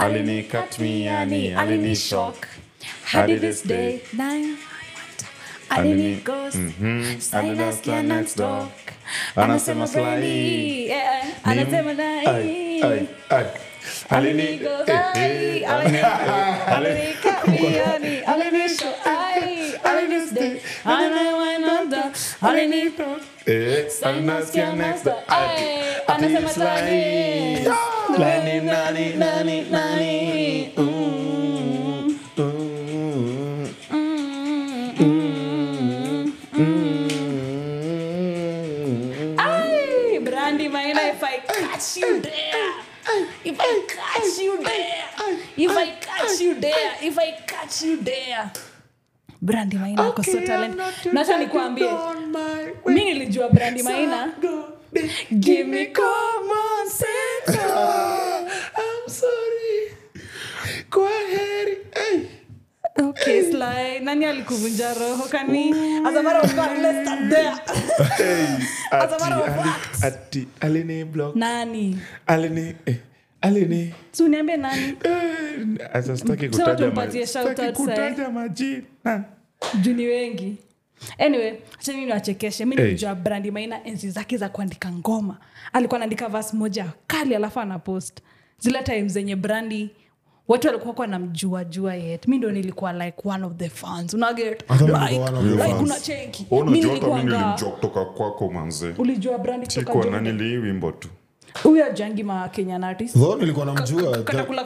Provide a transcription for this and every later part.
alini cut me yani alini shock. hadi this day? nine. Alini ghost anasikia next door. anasema slai Yeah, anasema nai. Ai, ai, ai. alini Alini. Ghost, eh, ai, eh, alini- alini cut me yani alini shock ai alini stay anawananda alini eh, anasikia next door Ai, anasema slai. slai. Nani, nani, nani, nani. Mm, mm, mm. Ay, Brandy Maina, if I catch you there, if I catch you there, if I catch you there, if I catch you there. Brandy Maina okay, so talent. Nacha nikuambie mi nilijua brandi Maina. Give me common sense. I'm sorry. Kwa heri. Hey. Okay, Sly, nani alikuvunja roho kani? As a matter of fact, let's start there. Hey, As a matter of fact. ati, alini block. Nani? Alini, eh, alini. Si uniambie nani? Eh, kutaja majina. juni wengi. Anyway acha niwachekeshe. Mi Hey. brandi maina enzi zake za kuandika ngoma. Alikuwa anaandika vas moja kali alafu anapost zile time zenye brandi watu walikuwa kwa namjua jua yet. Mi ndo nilikuwa like one of the fans. Unaget Hata mimi like, niko one of the like fans. unacheki. Wewe mi unajua hata mimi nilikuwanga nilimjua kutoka kwako manze. Ulijua brandi kutoka nani tu huyu ajuangi ma kenyan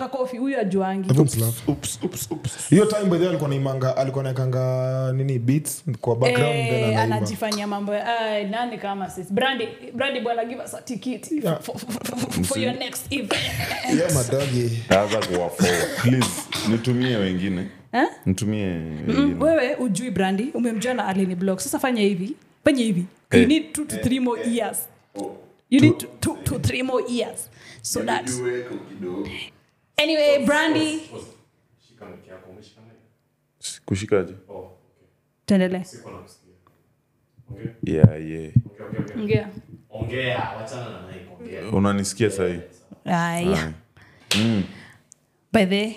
kofi huyu ajuangi Hebu mslap. Oops, oops, oops. hiyo time by alikuwa naimanga alikuwa naekanga nini beats kwa background then Eh, anajifanyia mambo ya- nani kama sis? Brandi brandi bwana give us a ticket Yeah. for, for, for, for your next event. Yeah madagi. Anza kuwa. Please, nitumie wengine. Eh? nitumie Mm, wewe ujui brandi umemjua na alini blog sasa fanya hivi fanya hivi. You Eh. need two to three more years you need two, two to three more years. So that anyway brandi kushikaje? Tuendelee. Yeah, yeah. ongea. Ongea wachana na unanisikia sahii? Aya. By the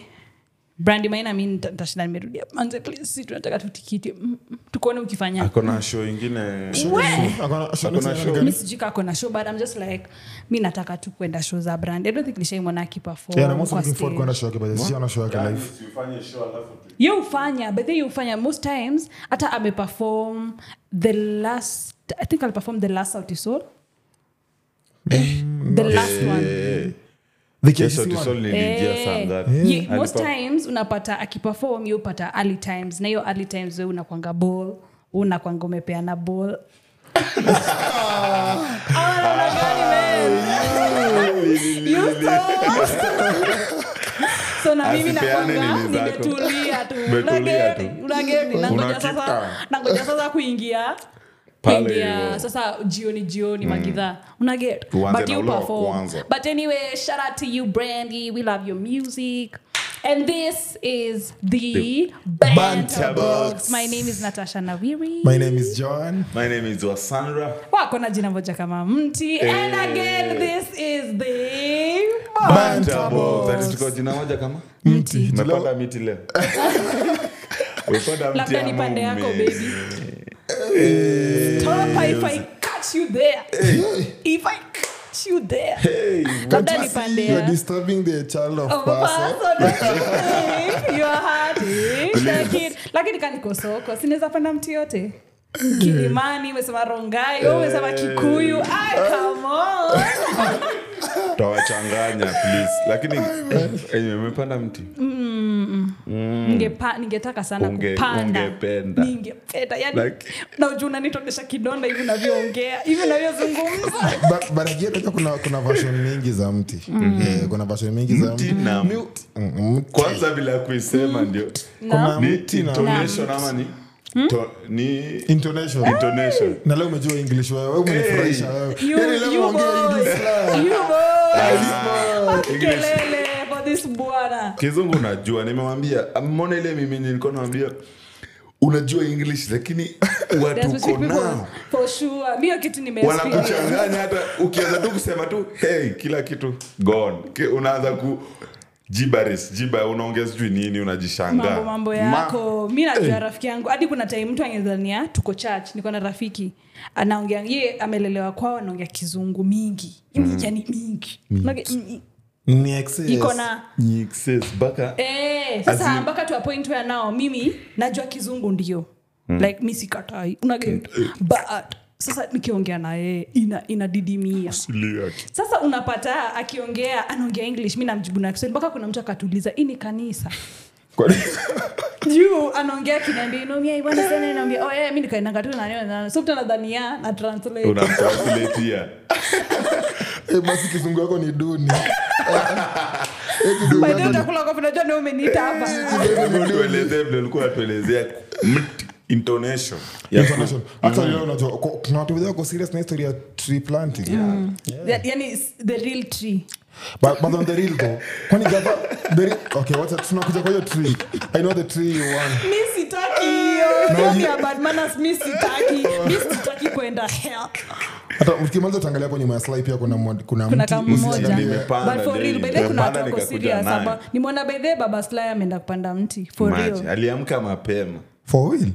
brandi maina mi nita- nimerudia. Manze si tunataka tutikiti Mm, mm, tukuone ukifanya. Akona show ingine. Mi sijui kako na show but I'm just like mi nataka tu kwenda show za brand. I don't think nishaimwona akiperform yeah, I'm also kwa looking forward stage. kwenda show yake by the way. Sijaona show yake live. Ye ufanya but then ufanya most times hata ameperform the last i think aliperform the last sauti the last one most times unapata akiperform ye upata early times. Na hiyo early times we unakwanga ball unakwanga umepeana ball. Ah, thought? so na mimi nakwanga nimetulia tu. Umetulia tu. Unageti, unageti. Nangoja sasa kuingia kuingia sasa jioni jioni magidha. Unaget Tuanze but na you ule perform. but anyway shout out to you brandy. We love your music. And this is the banter Banter box Box. my name is natasha nawiri. My name is john. My name is wasandra. Wako na jina moja kama mti. And again this is the Banter Box. Tuko jina moja kama? Mti. Umepanda miti leo. Umepanda mti labda ni yako baby stop if i catch you there. If i catch you there. Hey, labda ni pande you're disturbing the child of of person you are hurting. Lakini- lakini kanikosoko sinaweza panda mti yote. Kilimani umesema rongai umesema kikuyu. Ai, come on. tawachanganya please. Lakini eh, umepanda mti? Ningetaka sana Unge- kupanda. ningependa yani Like- na ujuu unanitondesha kidonda hivi navyoongea hivi unajua kuna kuna version mingi za mti. Eh, kuna version mingi za Mti mti. na mti. Mm, mti. kwanza bila kuisema ndio. Kuna ni mti na intonation na, ni to, ni intonation. intonation. Na leo umejua english wewe umenifurahisha Yaani leo english. Ah, English. kelele for this bwana. Kizungu unajua nimewambia mona ile mimi nilikuwa nawambia unajua english lakini watu There's uko people nao. for sure. Mio kitu nimeexperience. wanakuchanganya hata ukianza tu kusema tu hey kila kitu gone. Ki- unaanza ku jibaris jiba unaongea sijui nini unajishangaa mambo mambo Ma- yako. Mi najua rafiki yangu hadi kuna time mtu angezania tuko church niko na rafiki anaongea ye amelelewa kwao anaongea kizungu mingi. Mm. yani mingi. Unage- mm, ni excess. iko na Ni excess, mpaka Eh, in- mpaka to a point where now mimi najua kizungu ndio. Like mi sikatai. Unaget but sasa nikiongea na yeye ina, inadidimia. Sasa unapata akiongea anaongea english mi namjibu na kiswahili mpaka kuna mtu akatuliza hii ni kanisa. Juu anaongea kinaambia sana inaambia oh yeah mi nikaenanga tu na so mtu anadhania na translate. Unamtranslatia Eh, basi kizungu yako ni duni. Eh, utakula kwa ndio umeniita hapa. Ulikuwa natuelezea mt- intonation. Intonation. Actually, leo unajua, kuna watu wako serious na history ya tree planting. That- yani the real tree. But, but on the real though kwani gava the re- okay wacha tunakuja kwa hiyo tree. I know the tree you want. Mi sitaki hiyo. Hiyo ni bad manners mi sitaki. Mi sitaki kwenda hell. Hata mkimaliza utaangalia hapo nyuma ya slide pia kuna kuna kuna mti. kama Msichana mmoja nimepanda but for day. real by the way kuna watu Nimepanda wako nikakuja serious naye. hapa. Nimeona by the way baba sly ameenda kupanda mti for real. Aliamka mapema. For real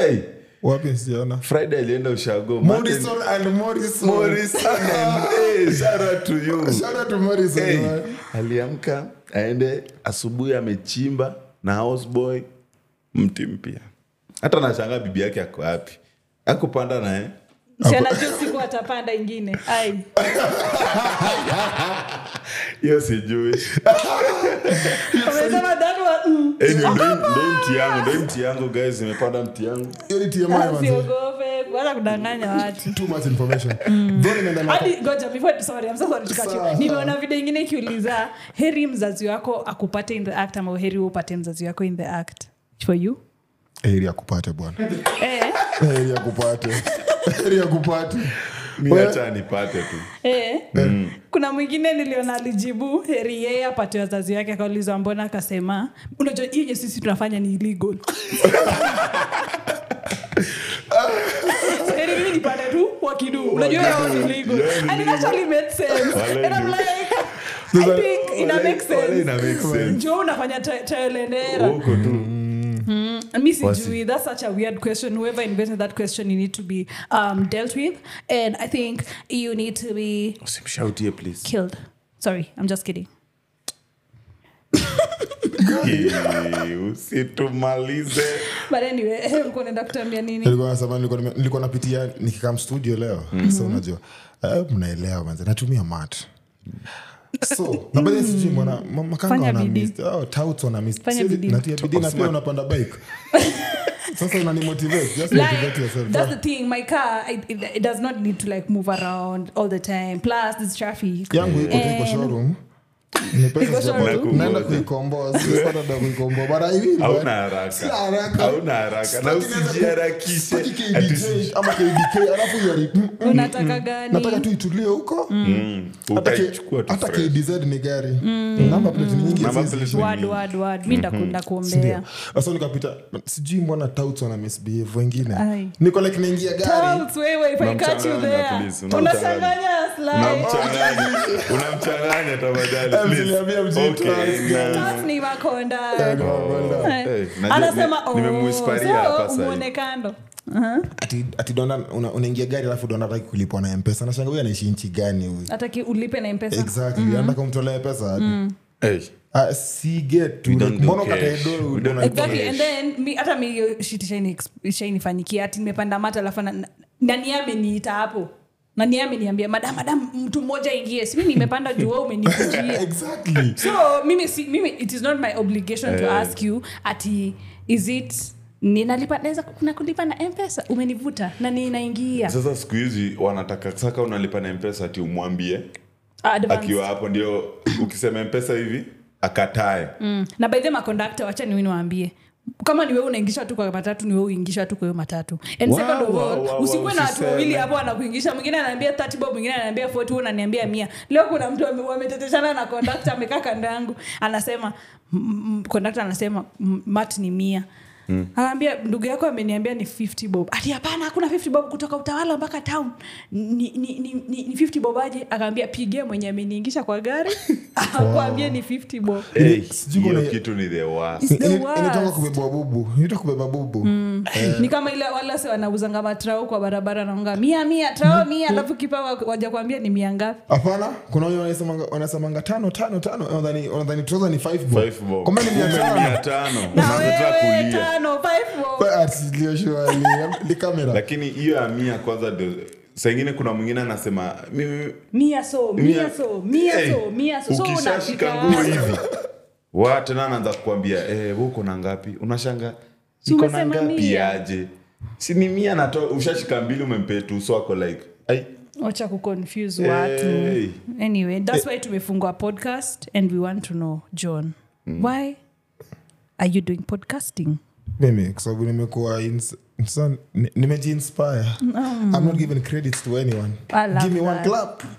hey, wapi sijaona? Friday alienda ushago morrison and morrison Morrison hey, shout out to you. shout out to morrison Hey, man. aliamka aende asubuhi amechimba na houseboy mti mpya. Hata nashangaa bibi yake ako wapi? Akupanda naye sianajua siku atapanda ingine. Hiyo sijui. Amesema that one, mm. Mti yangu ndo mti yangu guys nimepanda mti yangu. Siogope wala kudanganya watu. too much information. Though nimeenda na- hadi goja before sorry I'm so sorry to cut you. Sawa. nimeona video ingine ikiuliza heri mzazi wako akupate in the act ama heri upate mzazi wako in the act? For you. Heri akupate bwana. Eh, heri akupate heri nipate tu. Eh. kuna mwingine niliona alijibu heri yeye apate wazazi wake akaulizwa mbona? Akasema unajua hii sisi tunafanya ni illegal. Heri mimi nipate tu wakidu unajua yao ni illegal. And it actually made sense. And I'm like I think ina make Wale ina make sense. njoo unafanya tri- trial and error. Huko tu mi sijui that's such a weird question. Whoever invented that question you need to be um, dealt with. And i think you need to be usimshautie please. killed. Sorry i'm just kidding. Usitumalize. Nilikuwa napitia nikikam studio leo. So unajua uh, mnaelewa manze. Natumia mat so sijui makanga bidii. miss oh, na pia unapanda bike. Sasa unanimotivate just motivate yourself. that's the thing my car it, it, it does not need to like move around all the time. Plus traffic. Yangu iko showroom naenda kuikomboa. Sipata da kuikomboa. But I will, hauna but- haraka. Si haraka. hauna haraka. Na usijiharakishe. Sitaki ati KDJ ama KDK alafu yari- mm, mm, unataka gani? Nataka tu itulie huko. Mm, Hata kdz ni gari. Namba plate ni nyingi Namba hizi. plate ni word word word mi ndakunda kuombea. Ndio. sasa nikapita sijui mbona touts wana misbehave wengine. Niko like naingia gari. Tell wewe if I catch you Unamchanganya, there. please, unamchanganya. unachanganya slide unamchanganya. Unamchanganya tafadhali Please. msiniambie mjui Okay, trans, na- That's ni makonda. Najua- anasema ni- nimemuisparia hapa sahi. muone kando ati, ati donda una- unaingia gari alafu ataki kulipwa na mpesa. Nashanga huyu anaishi nchi gani huyu ataki ulipe na mpesa. Exactly. Anataka kumtolea pesa mi, ishaini- ishainifanyikia. Ati nimepanda mata alafu na- na- nani ameniita hapo nani ameniambia madam madam mtu mmoja ingie si mimi nimepanda juu wewe umenikujia exactly. So mimi, si, mimi it is not my obligation to Eh. ask you ati is it ninalipa naweza kuna kulipa na mpesa? Umenivuta na ninaingia sasa siku hizi wanataka saka unalipa na mpesa ati umwambie. Akiwa hapo ndio ukisema mpesa hivi akatae. Mm. na by the makondakta wacha niwi niwaambie kama niwe unaingisha tu kwa matatu niwe uingisha tu kwa hiyo matatu. And Wow, second of all wow, wow, usikuwe na watu wawili hapo anakuingisha mwingine anaambia 30 bob mwingine anaambia 40 wewe unaniambia mia. Leo kuna mtu ame- wameteteshana na kondakta amekaa kando yangu. Anasema kondakta anasema mat ni mia akaambia ndugu yako ameniambia ni 50 bob. Ati hapana hakuna 50 bob kutoka utawala mpaka town. Ni, ni, ni, ni, ni 50 bob aje? Akaambia pigie mwenye ameniingisha kwa gari. Akuambie ni 50 bob. Hey, hiyo kitu ni the worst. Inatoka kubeba bubu. Inatoka kubeba bubu. Ni kama ile wale se wanauzanga matrao kwa barabara naonga mia mia trao mia. Alafu kipa wa- waja kuambia ni mia ngapi? Hapana kuna wenye wanasemanga- wanasemanga tano tano tano. Wanadhani- wanadhani trouser ni 5 bob. Five bob. Kumbe ni mia Kumbe tano. mia tano. na wewe lakini hiyo ya mia kwanza saingine kuna mwingine anasema mimi mia so mia Mia- so mia Hey, so mia so so ukishashika nguo hivi. Wa tena anaanza kukwambia eh, uko na ngapi? Unashanga iko na ngapi aje? Sini mia nato ushashika mbili umempee tu so ako like ai. Wacha kuconfuse Hey. watu anyway that's why tumefungua podcast and we want to know john why are you doing podcasting mimi kwa sababu nimekuwa nimejiinspire mm. i'm not giving credits to anyone give me one that. clap okay.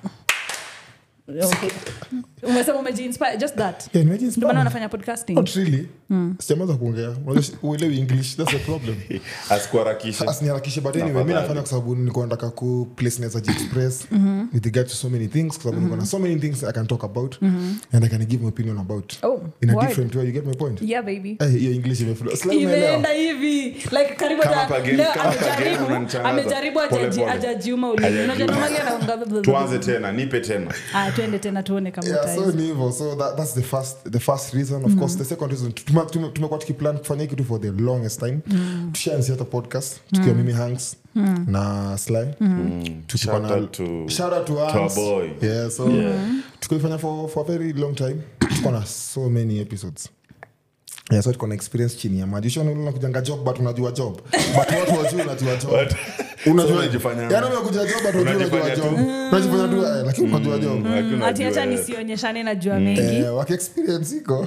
Umesema umejiinspire just that. Yeah, ndio maana nimejiinspire unafanya podcasting. Not really? Sijamaza kuongea. Uelewi english that's the problem. Asiniharakishe but anyway mi nafanya kwa sababu nilikuwa nataka ku place naweza jiexpress with regard to so many things kwa sababu niko na so many things i can talk about and i can give my opinion about. Oh, in a word. different way you get my point? Yeah baby. Eh, hiyo english imeflow Slam umeelewa? imeenda hivi. Like karibu amejaribu ajajiuma ulimi. Tuanze tena nipe tena twende tena tuone kama yeah, so ni hivyo so that, that's the first the first reason. Of course the second reason tume- tume- tumekuwa tukiplan kufanya kitu for the longest time. Tushaanzia hata podcast tukiwa mimi hanks na sly. Shout na- out to- shout out to to our Hanks. boy. yeah so for, for a very long time. Tuko na so many episodes. Yeah, so tuko na experience chini ya maji. Ushaona job but unajua job. But watu wajuu unajua job But- unajua So unajifanya- yani umekuja job but hujui unajua Unajifanya job. tu. unajifanya tu eh, unajua job. Lakini ati unajua, hacha eh, nisionyeshane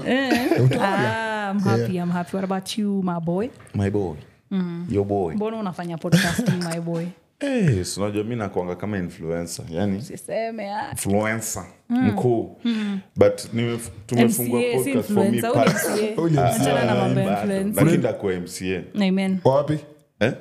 eh. Iko Ah, I'm happy, I'm happy. What about you, my boy? my boy. Your boy. Mbona unafanya podcasting my boy? Eh, unajua mi nakwanga kama influencer yani siseme ah. influencer mkuu. But tumefungua MCA, podcast for me na lakini ndakuwa wapi eh?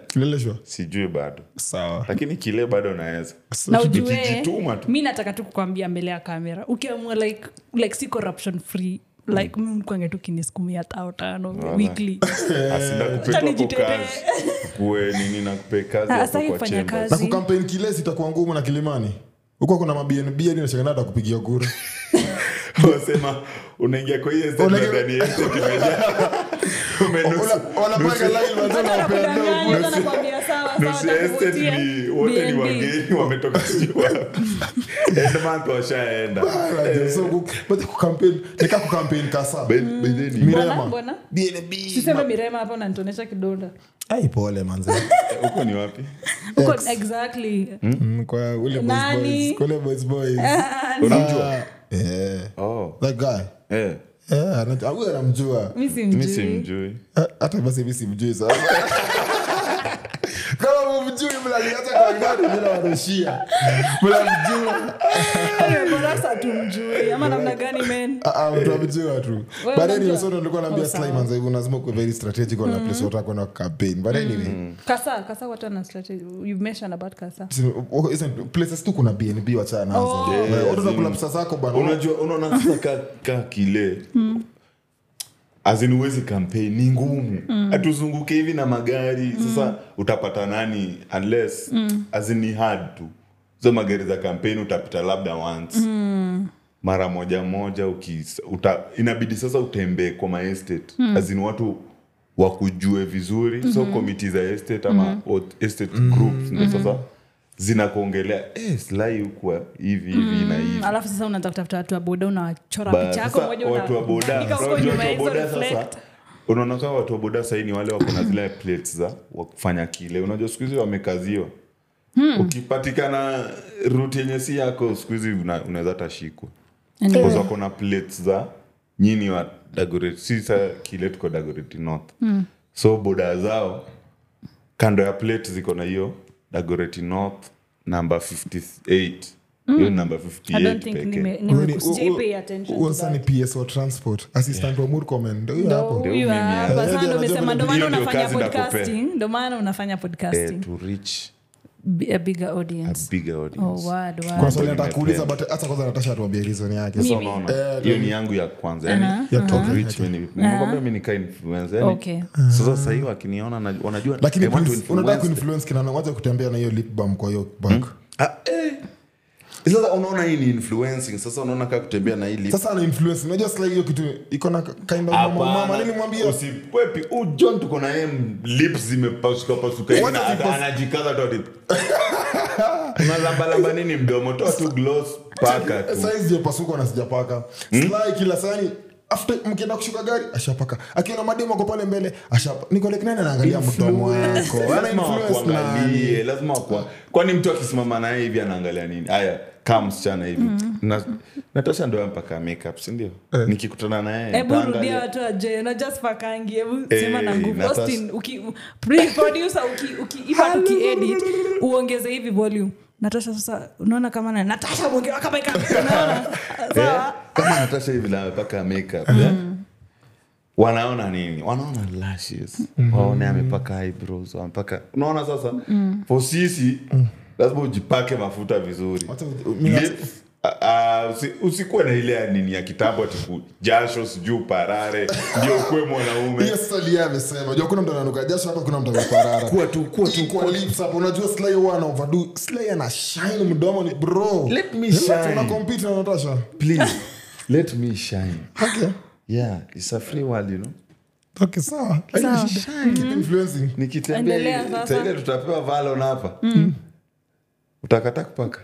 sijui bado. Sawa. Lakini kile bado naweza. Na ujue mi nataka tu kukwambia mbele ya kamera ukiamua like, like si corruption free. Like mm. kwange tu kinisukumia tao tano weekly. Asinda Acha kupekwa kwa nijitetee. kazi na kupe kazi Ah, hapo sahi kwa fanya chambers. kazi. na kukampeni kilesi itakuwa ngumu na kilimani. Huko kuna mabnb hadi nashangaa kupigia kura wasema unaingia kwa hiyo ndani wote ni wageni wametoka sijui wapi end month washaenda So, ku- but kukampeni nika kukampeni kasa By- by then ni- Mbona? mirema. Hapa BNB. siseme mirema hapo nanitonesha kidonda. Aipole ni wapi? Exactly. Mm, kwa ule boys boys ule boys boys. Unamjua Ah, eh. Oh. That guy? Eh. Eh ana- huyu anamjua mi mi simjui. Eh, hata basi hivi simjui sasa mjui mnaliacha kwa gari bila warushia mnamjua. Ayo, bora sa tumjui. Ama namna gani men mtu amjua tu. But anyway so nilikuwa naambia sawa. Sly manze hivi lazima uwe very strategic on a place unataka kwenda campaign. But anyway. Kasa kasa what ana strategy? You've mentioned about kasa. Isn't- places tu kuna bnb wachana nazo. Eh, Yeah, watu nakula zim- pesa zako bana. Unajua unaona sasa ka, ka kile azin uwezi kampeni ni ngumu. Hatuzunguke hivi na magari. Sasa utapata nani unless azin ni hard tu. Zo magari za kampeni utapita labda once. Mara moja moja ukis, uta, inabidi sasa utembee kwa maestate mm. azin watu wakujue vizuri. Mm-hmm. so komiti za estate ama mm. estate groups ndo sasa zinakuongelea eh, slai hukuwa hivi hivi na hivi. alafu sasa unaanza kutafuta watu wa boda unawachora picha yako moja watu wa boda sasa unaona kama watu wa boda sahii ni wale wako na zile plates za wakufanya kile. Unajua siku hizi wamekaziwa. Ukipatikana ruti yenye si yako siku hizi unaweza tashikwa wako na plates za nyini wa dagoret si sa kile tuko dagoreti north. So boda zao kando ya plate ziko na hiyo dagoreti north namba 58 hiyo ni number i don't 58 think pekee. nime- Huyo ni- nime- sijai u- u- pay attention huyo to sasa. Ni that. pso transport. Assistant wa murkomen. Ndo huyo hapo. Yeah, yeah, ndio unafanya podcasting. Eh, to reach a bigger a audience. Oh audience word. Kuna swali nataka kuuliza but hata kwanza natasha atuambie reason yake. So, unaona Eh, hiyo ni yangu ya kwanza. Yani Ya to reach many people. Nimekwambia mimi nikaa influencer Okay. sasa sasa hiyo wakiniona na- wanajua lakini unataka kuinfluence kina kutembea na hiyo lip balm kwa hiyo bag. Ah, eh. Sasa unaona hii ni influencing sasa unaona kaa kutembea na hili sasa ana influence unajua sasa hiyo kitu iko na kind of mama mama nilimwambia usipwepi u john tuko na yeye lips zimepasuka pasuka. Hivi na anajikaza tu ati unalambalamba nini mdomo? Toa tu gloss paka tu. Saizi jepasuka na sijapaka. Sly kila sani after mkienda kushuka gari ashapaka. Akiona mademo ako pale mbele ashapa. Nikolek nani? Anaangalia mdomo kwani mtu akisimama naye hivi anaangalia nini? Haya kaa msichana hivi. Na, natasha ndo mpaka makeup sindio nikikutana naye hebu watu waje na just fakangi hebu Eh, sema na nguvu. Austin uki producer uki uki ipa tukiedit uongeze hivi volume. Natasha sasa unaona kama na natasha mwongewa kama ika sawa kama natasha hivi na amepaka makeup yeah? wanaona nini? Wanaona lashes. Waone amepaka eyebrows amepaka unaona sasa for sisi lazima ujipake mafuta vizuri. Lips, usi- usikuwe na ile ya nini ya kitambo atiku jasho sijuu parare ndio ukuwe mwanaume. Hiyo sasa amesema. Jua kuna mtu ananuka jasho hapa kuna mtu anaparara. Kuwa tu kuwa tu kwa lips hapo. Unajua sly huwa ana overdo. Sly ana shine mdomo ni bro. Let me shine. una compete na Natasha. Please let me shine. Okay. Yeah it's a free world you know. Okay sawa. Influencing. Nikitembea Endelea hivi, sasa. saa ile tutapewa valon hapa. Utakata kupaka?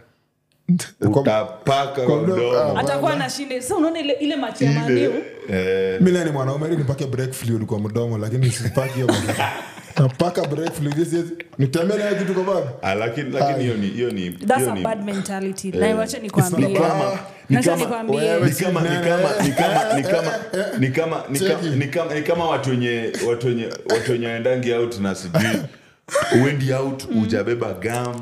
Utapaka ah. atakuwa na shinde sa unaona ile, ile macho ya maniu eh, mi mwanaume ili nipake break fluid kwa mdomo lakini sipaki hiyo. napaka break fluid hiyo siwezi nitembea nayo kitu kwa bag. Ah, lakini lakini hiyo ni hiyo ni that's hiyo a ni bad mentality. Na wacha nikwambie. Kama- ni Wacha kama- nikwambie. Wewe- ni kama ni kama ni kama ni kama ni kama ni kama Cheki. ni kama ni kama watu wenye watu wenye watu wenye waendangi out na sijui. Uendi out ujabeba gam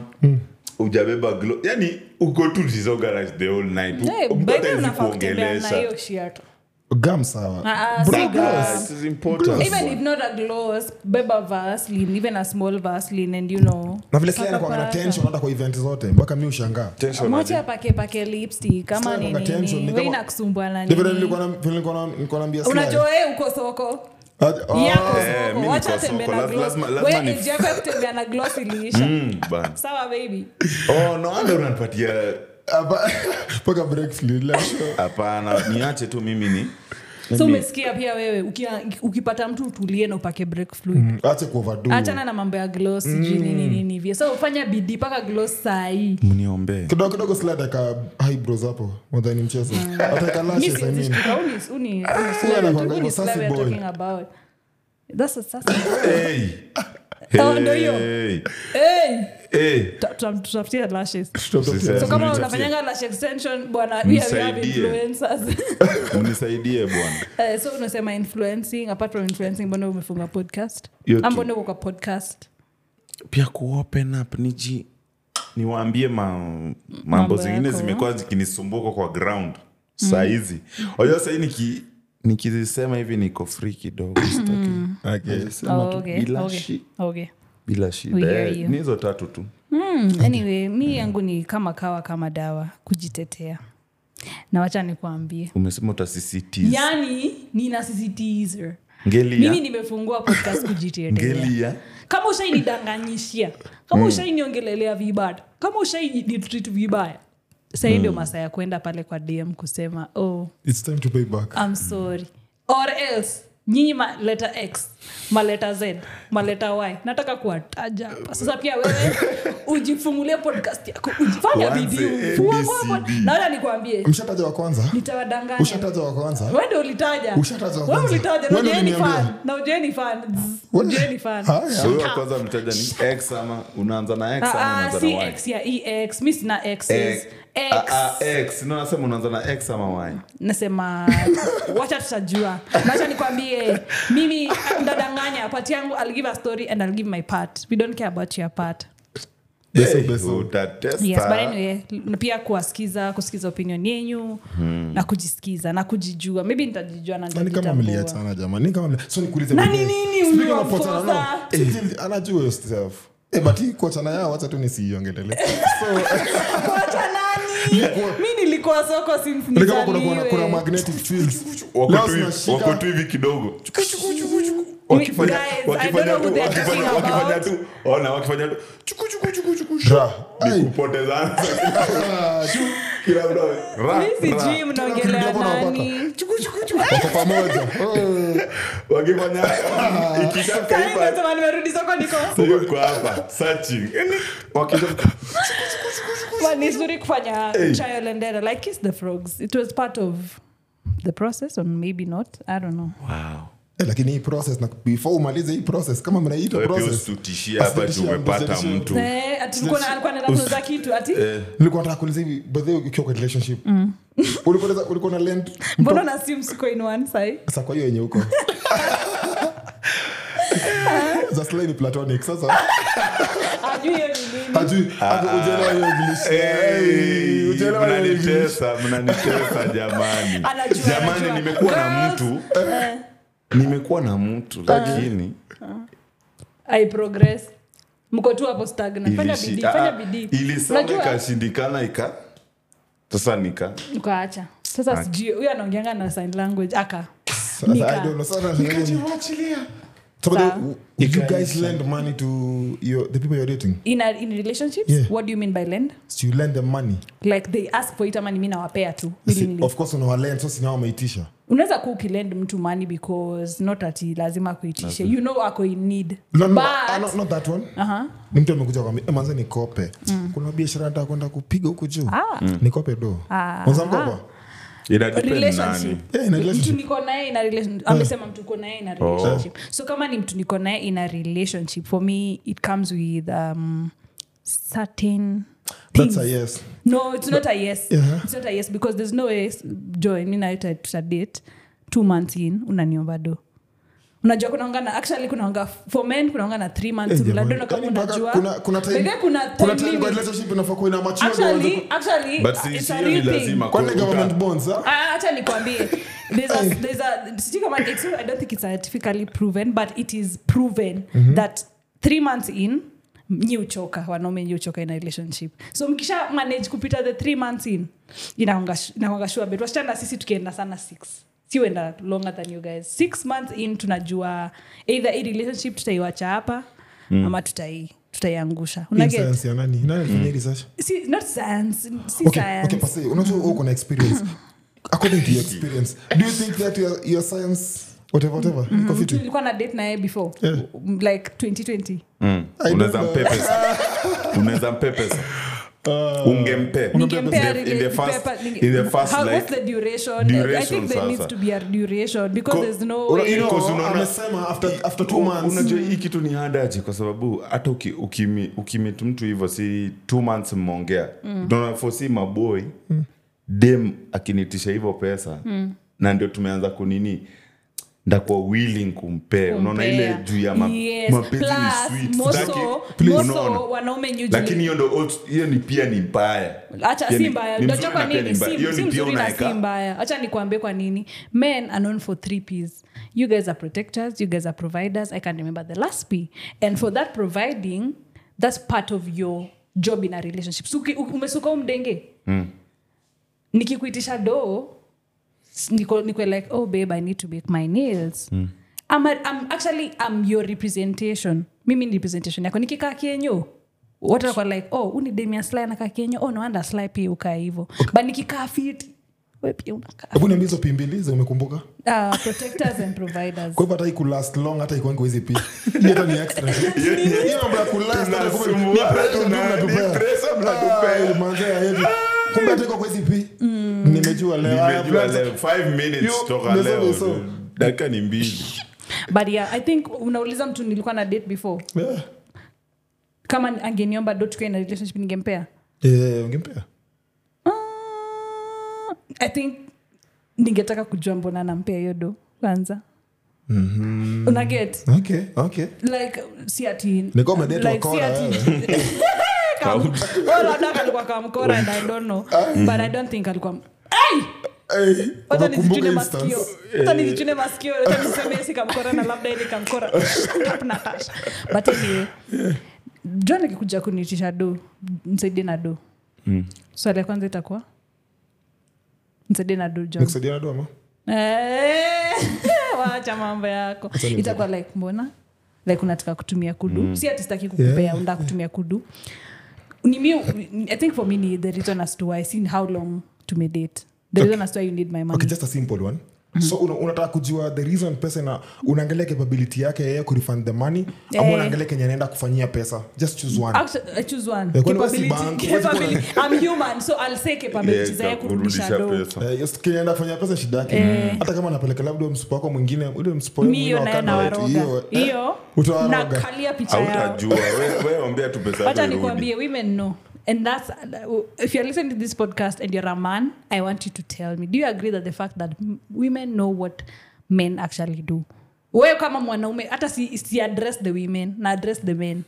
ujabeba glo yani uko tu disorganized the whole night. Hey, Mtu by the way, hataezi unafaa kutembea na kuongelesha. hiyo shirt gam sawa. Ah, ah, gloss. gloss. It is important. even if not a gloss beba vaseline even a small vaseline and you know. Na vile paka anakuwa na tension hata kwa event zote mpaka mi ushangaa Tension mwache apake pake lipstick kama Sasa nini tension, ni nini. kama- we inakusumbua na Ndivyo nini? nilikuwa na- vile nilikuwa na- nilikuwa naambia Sly. unajua uko soko. Oh, yako Eh, soko wacha niko tembe na Laz- gloss. lazima- lazima ni- yako kutembea na gloss iliisha. Mm, bana. sawa baby. Oh, no wonder unanipatia mpaka hapana niache tu mimi ni so umesikia pia wewe ukia- ukipata mtu utulie na upake break fluid Mm, na mambo ya glos mm. nini so ufanya bidii mpaka glos sahii mniombee kidogo kidogo Sly hibros hapo modhani mchezo ataweka lashes, I mean. anakwanga hivyo, sassy boy. hey. Oh, hiyo. Hey. Hey. Tutafutia lashes. Usiseme. so kama unafanyanga lash extension bwana we have- we have Mnisaidie. influencers. Mnisaidie bwana. Eh, so unasema influencing apart from influencing mbona umefunga podcast? Hiyo Ama mbona uko kwa podcast? Pia kuopen up niji niwaambie ma, mambo, Mambo zingine yako. zimekuwa zikinisumbuka kwa ground saa hizi wajua sahii niki nikizisema hivi niko free kidogo sitaki. Okay. Sema Oh, tu okay, okay, shi, okay. Bila shidani shida hear ni hizo tatu tu. Mm, anyway mi yangu ni kama kawa kama dawa kujitetea. Na wacha nikuambie. Umesema utasisitiza. Yani ninasisitiza mimi nimefungua podcast kujitetea. Kama ushainidanganyishia kama ushainiongelelea vibaya kama ushainitreat vibaya sahii ndio masaa ya kwenda pale kwa dm kusema oh It's time to pay back. I'm sorry. Or else nyinyi maleta x maleta z maleta y. Nataka kuwataja hapa. Sasa pia wewe ujifungulie podcast yako ujifanya bidiinaona nikwambie. Mshataja wa kwanza? Nitawadanganyaushataja wa kwanza? Wende ulitaja. Ulitaja. Wewe na ndio ujue ni uliniambia. fan. Na ujue fan. Fan kwanza mtaja ni x ama unaanza na x ama Ah, unaanza si x ya ex mi sina x's Ah, ah, x. No nasema unaanza na x ama y? Nasema wacha tutajua. Nacha nikwambie mimi ndadanganya. Part yangu i'll give a story and i'll give my part. We don't care about your part. Hey, yes but anyway pia kuwasikiza kusikiza opinion yenyu na kujisikiza na kujijua. Maybe nitajijua mliachana jamani kama so but hii kuachana yao wacha tu nisiiongelele mi nilikuwa soko kuna- magnetic fields. Wako tu hivi kidogo Chuku, chuku, chuku, chuku. Wakifanya- Guys, I don't wakifanya tu- wakifanya- talking wakifanya about. tu ona wakifanya tu chuku, chuku, chuku, chuku, Ra. ni kila mtu ra, sijui ra. mnaongelea Kidogo na nani? Wako pamoja. Wakifanya ikishafika Kani hapa nimesema nimerudi soko niko. Sio hapa searching. Yani ni nzuri kufanya trial and like kiss the frogs. It was part of the process or maybe not. I don't know. Wow Eh, lakini hii process na before umalize hii process kama mnaita Wewe pia process usitutishie hapa tumepata mtu. Nilikuwa na- alikuwa anaenda kuuza kitu ati? Nilikuwa nataka kuuliza hivi by ukiwa kwa relationship ulikuwa na lend mbona na sim siko in one side? Sasa kwa hiyo yenye huko za ni platonic sasa. Ajui hiyo ni nini. Hajui ujaelewa hiyo english? Hey, ujaelewa hiyo english? mnanitesa mnanitesa jamani. Jamani nimekuwa na Girls. mtu nimekuwa na mtu lakini i progress. Mko tu hapo stagnant fanya ilishi- bidii ah, bidii. ilisoma Unajua? ikashindikana ika sasa nika. Ukaacha sasa sijui huyo anaongeanga na sign language. Aka. Sasa, Nika. I don't know, sasa nashangaa- So, but they, you guys lend money to your, the people you're dating? In, a, in relationships? Yeah. what do you mean by lend? So you lend them money? Like they ask for it money ni mi nawapea tu See, of course unawalend so sinao wameitisha unaweza kuwa ukilend mtu money because not ati lazima kuitishe you know ako in need. No, no, but uh, no, not that one. Aha. ni mtu amekuja kwambia e, manze nikope. Kuna biashara nataka kwenda kupiga huku juu. Nikope do. Ah. Kwanza mkopa ina mtu relationship. niko naye ina relation- amesema mtu uko naye ina relationship. So kama ni mtu niko naye ina relationship for me it comes with um, certain That's a yes. no it's not a yes. Yeah. it's not a yes because there's no way joy ninaita tutadate two months in unaniomba do unajua kunaongana actually kunaonga for men kunaongana three months rule. Know kama unajua kuna- kuna time- By kuna kuna time time limit. relationship inafaa kuwa ina mature actually actually but si it's a real thing. lazima kwani government bonds ah? Nikwambie there's a, there's a, sijui kama it's, i don't think it's scientifically proven but it is proven that three months in nyi uchoka wanaume nyi uchoka in a relationship so mkisha manage kupita the three months in inakwanga sure bet wasichana sisi tukienda sana six siuenda longer than you guys. Six months in tunajua either hii relationship tutaiwacha hapa ama tutai tutaiangusha. Hii unaget? science ya nani? Nani alifanya research? Si, not science si okay science. Okay pasi unajua wewe uko na experience. According to your experience do you think that your, your science whatever whatever iko fiti? Nilikuwa na date naye before. Yeah. like 2020 Mm. Unaweza don't unaweza mpe pesa ungempe Ningempea In the- in the rela- first- paper- ninge- in the first, how- like, what's the duration? I duration think there needs sasa. to be a duration because Co- there's no Una- way. you know, Because unaona- amesema after after two U- months unajua hii kitu ni hadaji kwa sababu hata ukimit mtu hivyo si t months mmeongea mm. maboi mm. dem akinitisha hivyo pesa na ndio tumeanza kunini ndakuwa willing kumpea. Unaona ile juu ya ma, Yes. mapenzi hiyo ndo hiyo ni pia ni mbaya. Hacha si mbaya. ni unajua kwa nini? si Hiyo si ni pia mzuri na si mbaya. Acha nikuambie kwa nini. Men are known for three ps. You guys are protectors you guys are providers. I can remember the last p. And for that providing that's part of your job in a relationship. So, umesuka umdenge nikikuitisha doo niko, niko like oh babe i need to make my nails I'm, a, I'm actually I'm your representation mimi ni representation yako nikikaa kienyo watu wako like oh uni demia sly anakaa kienyo oh noanda sly pia ukaa hivo but nikikaa fiti we pia unakaa hebu niambie hizo pimbili umekumbuka uh, kwa hivyo hata ikulast long hata hizi hata ni kumbe. Ah, hata iko kwa hizi nimejua leo. Minutes toka dakika ni mbili. But yeah i think unauliza mtu nilikuwa na date before. Yeah. kama angeniomba do na relationship ningempea? Eh, ungempea. Uh, i think ningetaka kujua mbona nampea hiyo do kwanza. Mm-hmm. unaget okay okay. Like like, oh, labda kalikuwa kamkora and i don't know but i don't think alikuwa Eh, unakumbuka nizichune masikio. Wacha nizichune masikio wacha niseme si na labda ili kamkora. Natasha. but anyway john akikuja kunitisha do msaidie na do. Swali ya kwanza itakuwa? Msaidie na do john? Eh, wacha mambo yako. Itakuwa like mbona? Like unataka kutumia kudu? Si atistaki kukupea Yeah. unataka kutumia kudu. Ni mi i think for me ni the reason as to why seen how long to date. The reason as why you need my money. okay just a simple one. So unataka kujua the reason pesa na unaangalia capability yake yeye kurefund the money ama Eh. unaangalia kenye anaenda kufanyia pesa? Just choose one. Actually, I choose one. Kwani wewe si Capability- bank? Huwezi kuwa na- capability. I'm human, so I'll say capabilities za yeye kurudisha kurudisha pesa. Eh, yes, kenye anaenda kufanyia pesa shida yake. Hata kama anapeleka labda msipo wako mwingine ule msipo Mi mwingine wetu, hiyo, eh, hiyo utawaroga. nakalia picha yao hautajua We- we ombea tu pesa yako irudi. nikwambie women know and that's if you're listening to this podcast and you're a man i want you to tell me do you agree that the fact that women know what men actually do? Wewe kama mwanaume hata si, si address the women na address the men.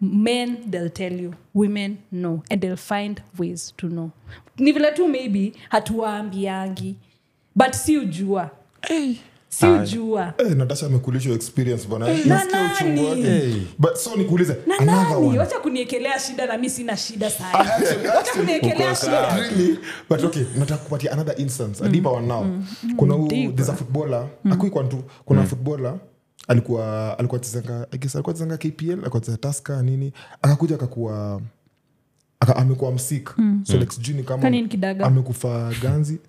Men they'll tell you. Women know and they'll find ways to know. Ni vile tu maybe hatuwaambiangi but si ujua si ujua Eh, natasha amekulishwa experience but so nikuulize wacha kuniekelea shida na mi sina shida sai kuniekelea shida. really? But okay nataka kupatia another instance a deeper one now. Kuna huu Deeper. there's a footballer. Akuikwa tu kuna footballer alikuwa alikuwa chezanga alikuwa chezanga KPL alikuwa cheza Tusker nini. Akakuja akakuwa aka, amekuwa msik. So like sijui ni kama Kani ni kidaga? amekufa ganzi.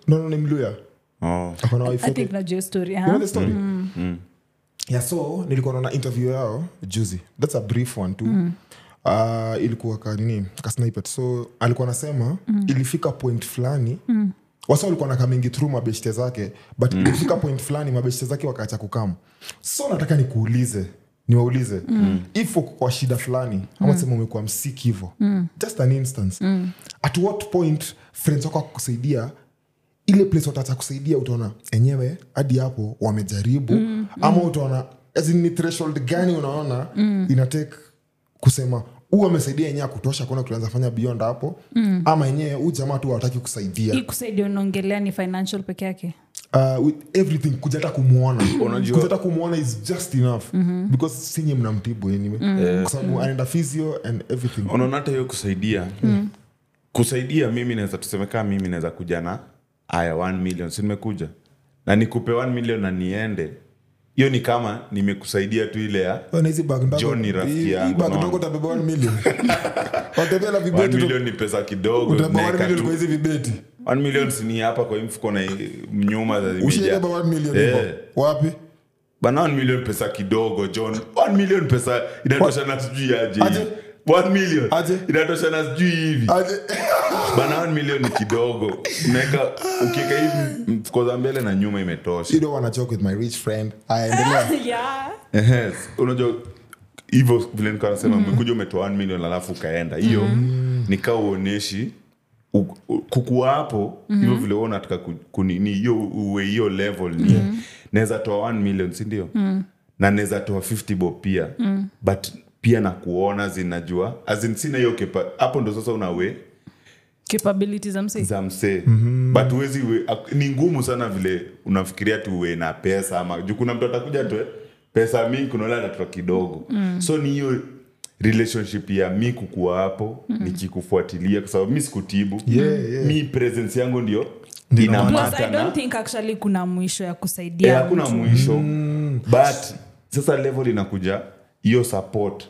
Ni mluya. Yeah so nilikuwa naona interview yao juzi. Thats a brief one too. Uh, ilikuwa kanini ka snippet. So alikuwa anasema ilifika point fulani. Wasa walikuwa nakamingi through mabeshte zake but ilifika point fulani mabeshte zake wakaacha kukam so nataka nikuulize niwaulize if uko kwa shida fulani ama sema umekuwa msiki hivo just an instance. At what point friends wako wakukusaidia ile place wataacha kusaidia utaona enyewe hadi hapo wamejaribu. Mm, ama utaona ni threshold gani unaona mm. inatake kusema huu amesaidia enyewe akutosha kuna kuanza fanya beyond hapo. Mm. ama enyewe huu jamaa tu hawataki kusaidia. Hii kusaidia unaongelea ni financial peke yake uh, with everything kuja hata kumwona kuja hata kumwona is just enough. Mm-hmm. because sinye mnamtibu anyway. Mm. kwa sababu anaenda physio and everything. Unaona hata hiyo kusaidia. Kusaidia mimi naweza tusemekaa mimi naweza kuja na aya 1 million. Si nimekuja? Na nikupe 1 million na niende. Hiyo ni kama nimekusaidia tu ile ya Wewe na hizi bag ndogo- John ni rafiki hii- hii yangu, bag no. ndogo utabeba 1 million. Watembea na 1 vibeti tu- million ni pesa kidogo utabeba 1 naeka million tu. kwa hizi vibeti 1 million sini hapa kwa mfuko na mnyuma za 1 million Eh. hivo wapi? Bana 1 million pesa kidogo john. 1 million pesa inatosha na sijui aje. Aje? 1 million Aje? inatosha na sijui hivi. Bana 1 million ni kidogo. Naeka ukieka hivi mfuko za mbele na nyuma imetosha. You don't wanna joke with my rich friend. Aendelea yeah. Unajua hivyo vile nikanasema umekuja umetoa 1 million alafu ukaenda. Hiyo nikaa uoneshi u- u- kukuwa hapo hivyo vile ku- kunini hiyo uwe hiyo level ni naweza toa 1 million sindio na naweza toa 50 bob pia. But pia na kuona zinajua azin sina hiyo kepa hapo ndo sasa unawe capability za msee. za msee. Mm-hmm. but wezi we, ni ngumu sana vile unafikiria tu uwe na pesa ama juu kuna mtu atakuja tu pesa mingi kunaola atatoa kidogo. Mm. so ni hiyo relationship ya mi kukuwa hapo mm. nikikufuatilia kwa sababu mi sikutibu. Yeah, yeah. mi presence yangu ndio Ndio plus i inamata don't na think actually kuna mwisho ya kusaidia hakuna mtu. mwisho. But sasa level inakuja hiyo support.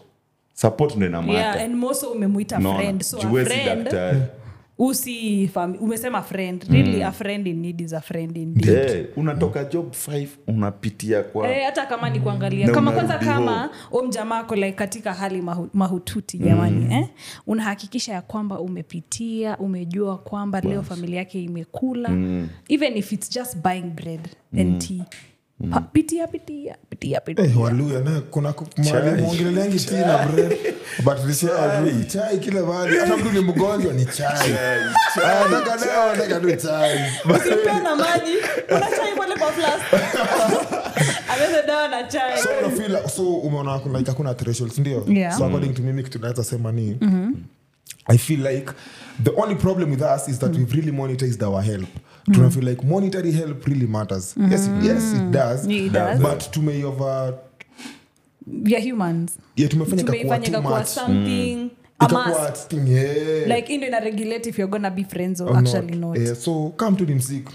Support ndo yeah, inamata and moso umemwita friend. So a friend daktari usi umesema friend. Really a friend in need is a friend indeed. yeah, unatoka job 5 unapitia kwa Eh, hata kama ni kuangalia. Na kama kwanza kama home. umjamako like katika hali mahu, mahututi jamani eh? unahakikisha ya kwamba umepitia umejua kwamba leo familia yake imekula. Even if it's just buying bread and tea Pa, pitia pitia pitia pitia. Eh, waluya kuna ku- mahali mwongeleleangi tea na bread but lisha tu chai kila mahali hata mtu ni mgonjwa ni chai. Nataka dawa nataka tu chai. Usipea na maji. Una chai pale kwa flask. Ameza dawa na chai. So unafeel so umeona like hakuna thresholds ndio? Yeah. so according to mimi kitu naweza sema ni i feel like the only problem with us is that we've really monetized our help. Tuna feel like monetary help really matters. Yes, it- yes it does. It does. but tumeiova we are humans. Yeah, tumefanya tumeifanya too much. something a ikakuwa must. thing, yeah. like indo ina regulate if you're gonna be friends or Or actually not. not. So kam tu ni msik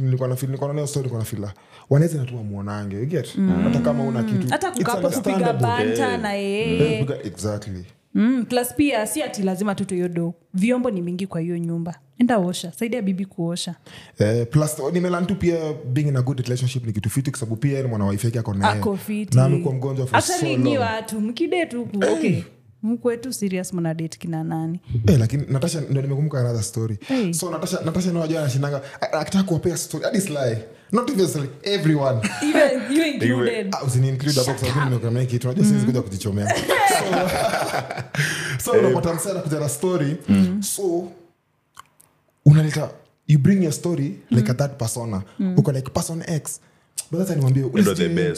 story wanaweza natuma tu you get? Hata kama una kitu hata kukapo kupiga banta Eh. na yeye. Exactly mm, plus pia si ati lazima tuto hiyo do. Vyombo ni mingi kwa hiyo nyumba. Enda osha. Saidia bibi kuosha. Eh, plus nimelan tu pia being in a good relationship ni kitu fiti kwa sababu pia mwana wife yake ako ako fiti. Na amekuwa mgonjwa for so watu mkide tu ku- okay mkwetu serious mnadate kina nani. Hey, lakini natasha ndo nimekumbuka another story. Hey. so natasha natasha nawajua anashindanga. Akitaka kuwapea story hadi sly not even sly everyone. Even you included. Ah, usini include hapo kwa sababu nimekamea kitu unajua siwezi kuja kujichomea. So so unapata msana kuja na story. So unaleta you bring your story like a third persona. Uko like person x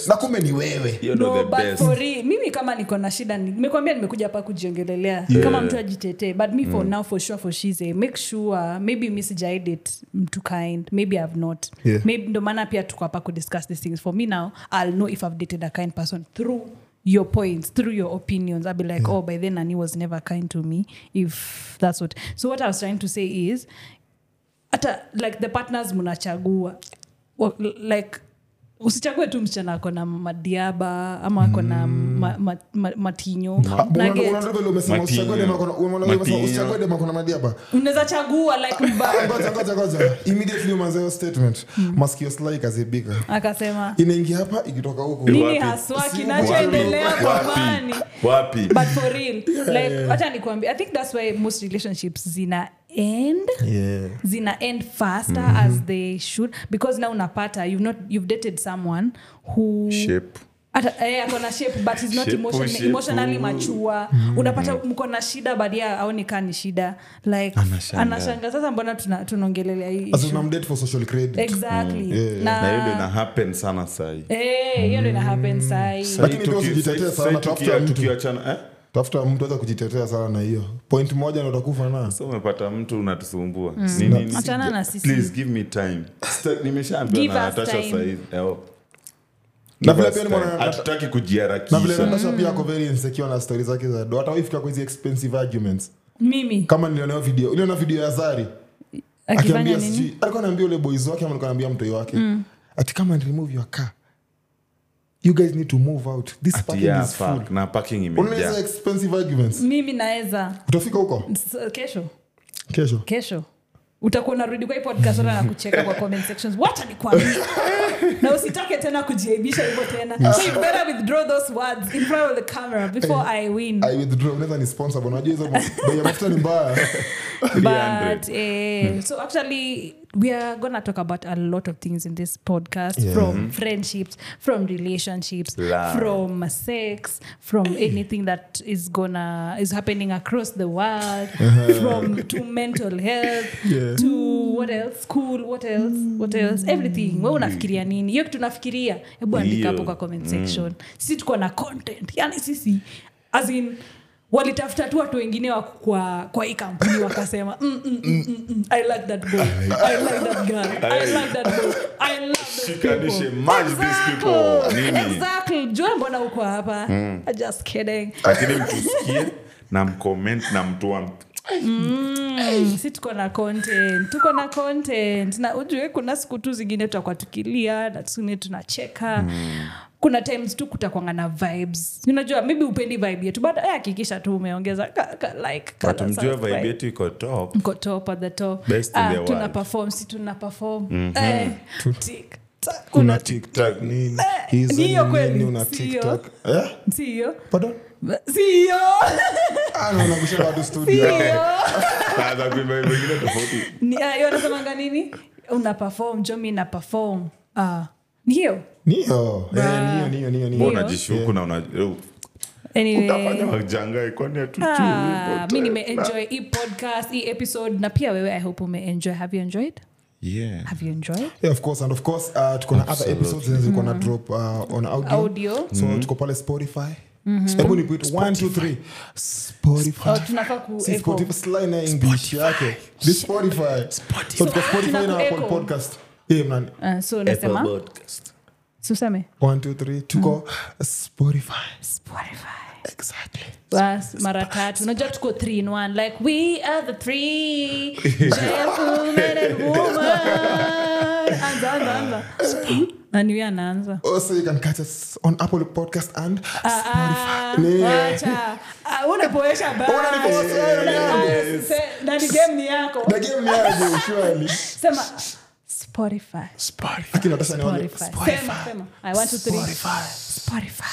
na kumbe ni wewe. No, but for real, mimi kama niko na shida nimekwambia nimekuja hapa kujiongelelea. Kama mtu ajitetee but me for now for sure for shize make sure maybe mi sijaidate mtu kind maybe i've not. Yeah. maybe ndo maana pia tuko hapa kudiscuss these things. For me now i'll know if i've dated a kind person through your points through your opinions. I'll be like oh by then ani was never kind to me if that's what. So what i was trying to say is hata like the partners mnachagua like usichague tu msichana ako na madiaba ama ako na ma, ma, ma, matinyo. Nugget. Madiaba? Unaweza chagua statement. Maskio kazibika akasema inaingia hapa ikitoka huku. Nini haswa kinachoendelea kwa wapi? but for real. Like wacha nikuambia i think that's why most relationships zina end yeah. zina end faster as they should because now unapata you've not you've dated someone who shape akona eh, na shape but he's not Shape, emotion, shape. emotionally mature unapata mko na shida but yeah aoni kaa ni shida like Anashanga. sasa mbona tuna- tunaongelelea hii As issue? unamdate for social credit exactly Yeah. na na hiyo ndo ina happen sana sahi Eh, hiyo ndo ina happen sahi Lakini pia usijitetee sana, tafuta mtu. tukiachana eh? Tafuta mtu aweza kujitetea sana na hiyo. Point moja na utakufa na so umepata mtu unatusumbua. Nini? Achana na sisi. Give me time. Nimeshaambiwa na natasha sahizi eh, Na vile pia time. nimeona- na vile natasha pia ako very insecure na stori zake za do hatawaifika kwa hizi expensive arguments. Mimi. Kama nilioneo video iliona video ya zari? Akiambia sijui alikuwa naambia ule boys wake ama alikuwa naambia mtoi wake? Ati kama and your car you guys need to move out. This Ati, parking yeah, is full. Fuck, na parking unaweza expensive arguments. Mimi naweza utafika huko? S- kesho. Kesho. Kesho. Utakuwa unarudi kwa hii podcast na kucheka kwa comment sections. Wacha nikwambie. Na usitake tena kujiaibisha hivyo tena. So you better withdraw those words in front of the camera before i win. I withdraw. Unaweza ni sponsor bwana unajua hizo bei ya mafuta ni mbaya. But eh, so actually we are gonna talk about a lot of things in this podcast Yeah. from friendships from relationships Love. from sex from anything that is gonna is happening across the world from to mental health Yeah. to what else? School what else? What else? Everything. We unafikiria nini? Hiyo kitu nafikiria hebu andika hapo kwa comment section. Sisi tuko na content. Yani sisi as in walitafuta tu watu wengine wa kwa, kwa hii kampuni wakasema mm, mm, mm, mm, mm, i like that boy. I like that girl. I like that boy. I love those Shikanishe, merge these people. Nini? exactly. Jua mbona uko hapa? Just kidding. Lakini mtusikie na mcomment na mtua Mm, si tuko na content. Tuko na content. Na ujue kuna siku tu zingine tutakuwa tukilia na zingine tunacheka kuna times tu kutakwanga na vibes. Unajua maybe upendi vibe yetu but eh, hakikisha tu umeongeza like vibe yetu iko top. Mko top at the top. Best in Ah, the world. tuna perform si tuna perform. Eh, tik kuna kuna tiktok nini? Hizo hiyo kweli, una tiktok. Eh? Pardon? Nini? Una perform na perform. Ah, ni unajishuku na mi nimeenjoy hii podcast hii episode na pia wewe i hope umeenjoy. Have you enjoyed? Yeah. Have you enjoyed? Yeah, of course and of course uh, tuko na other episodes zenye zilikuwa na drop uh, on audio, Audio. so tuko pale spotify. Hebu nipit 1 2 3 spotify. Oh, english yake. Ni spotify. So tuko spotify na podcast. Yeah man Uh, so nasema suseme 1 2 3 tuko spotify spotify exactly bas mara tatu unajua tuko three in one like we are the three gentlemen and woman anza anza anza nani anaanza also you can catch us on apple podcast and Ah, spotify Nee. wacha. Ah, unapoesha basi. Unanipoesha, Ah, yes. se- nani game ni yako the game ni surely sema spotify. Lakini natasha niwaambie spotify. Sema sema i want to three. Spotify.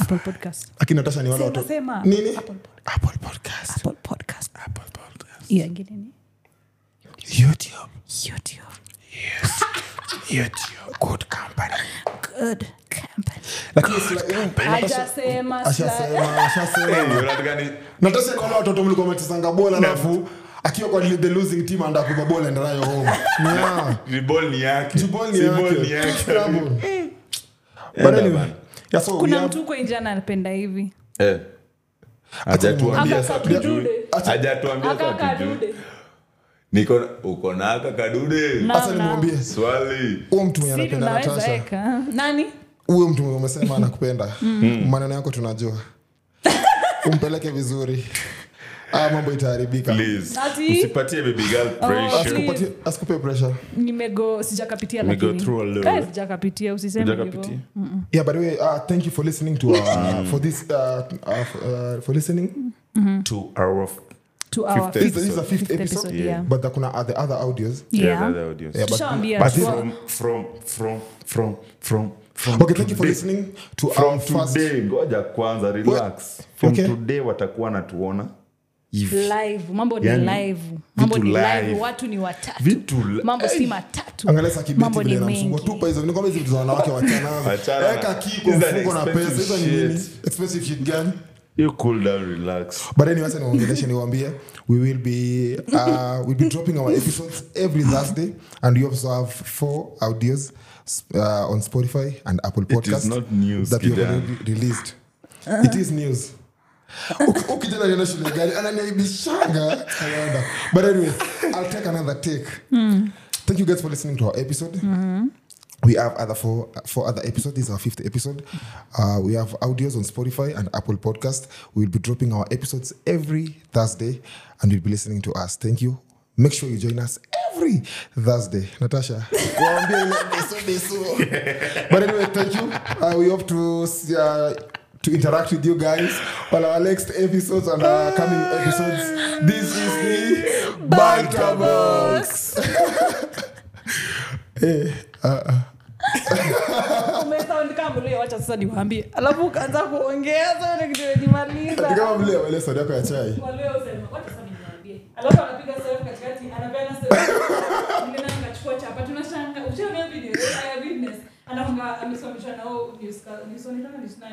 Apple podcast. Lakini natasha ni watu sema. nini Apple apple podcast. Apple podcast. Apple podcast. Hiyo ingine ni youtube. Youtube. Youtube. Good company. Good company. Lakini sila- Natasha- hajasema sla- ashasema ashasema unataka ni natasha ni wale watoto mlikuwa mmetesanga bola alafu akiwa kwa the losing team anda kuba bola enda nayo home. Yeah ni ball ni yake. The ball ni ball ni yake. Yake But anyway, yeah, so kuna mtu kwa nje anapenda hivi? Eh. Hajatuambia kadude. hajatuambia sasa niko uko na aka kadude? Sasa nimwambie. Swali. Huyo mtu mwenye anapenda natasha. nani? Huyo mtu mwenye umesema anakupenda. Maneno yako tunajua. Umpeleke vizuri ah, mambo itaharibika. Please. Ati? usipatie baby girl pressure. please. Asikupatie- asikupe pressure. Nimego sijakapitia lakini. through a little. Eh, sijakapitia usiseme yeah by the way uh, thank you for listening to uh, for this uh, uh, f- uh, for listening. To our To our Fifth fifth this is a fifth, fifth episode, episode, yeah. but kuna uh, the other audios. Yeah. the other audios. Yeah, but- Tushawaambia but this- from from from from from from okay thank you for listening to from our first ngoja kwanza relax. From Okay. today watakuwa natuona hivi live. Mambo ni Yani, live. mambo ni live. live. watu ni watatu. Vitu mambo si matatu. Angalia sasa mambo ni mengi. Tupa hizo. Nikwambia hizi vitu za wanawake wachana nazo. Wachana na- weka kiko mfuko na pesa. Hizo ni nini? Expensive shit gani? You cool down relax. But anyway acha niwaongeleshe niwaambie we will be uh, we'll be dropping our episodes every thursday and we also have four audios uh, on spotify and apple podcast not news, that we have already released. It is news ukijana nienda shule gari. Ananiaibishanga but anyway i'll take another take. Thank you guys for listening to our episode. We have other four four other episodes. This is our fifth episode. Uh, we have audios on spotify and apple podcast. We'll be dropping our episodes every thursday and you'll be listening to us. Thank you. Make sure you join us every thursday. Natasha but anyway thank you. Uh, we hope to uh, to interact with you guys on our next episodes and our coming episodes this is the Banta box hey, uh-uh. kama sasa niwaambie alafu ukaanza kuongea sana kitu nimemaliza. ni kama vile wale soda yako ya chai Walio usema, wacha sasa niwaambie. Alafu anapiga selfie katikati, anapeana selfie. Mwingine chapa, tunashanga. Ushaona video? I have. Anafunga amesimamishwa na huo news news news nani?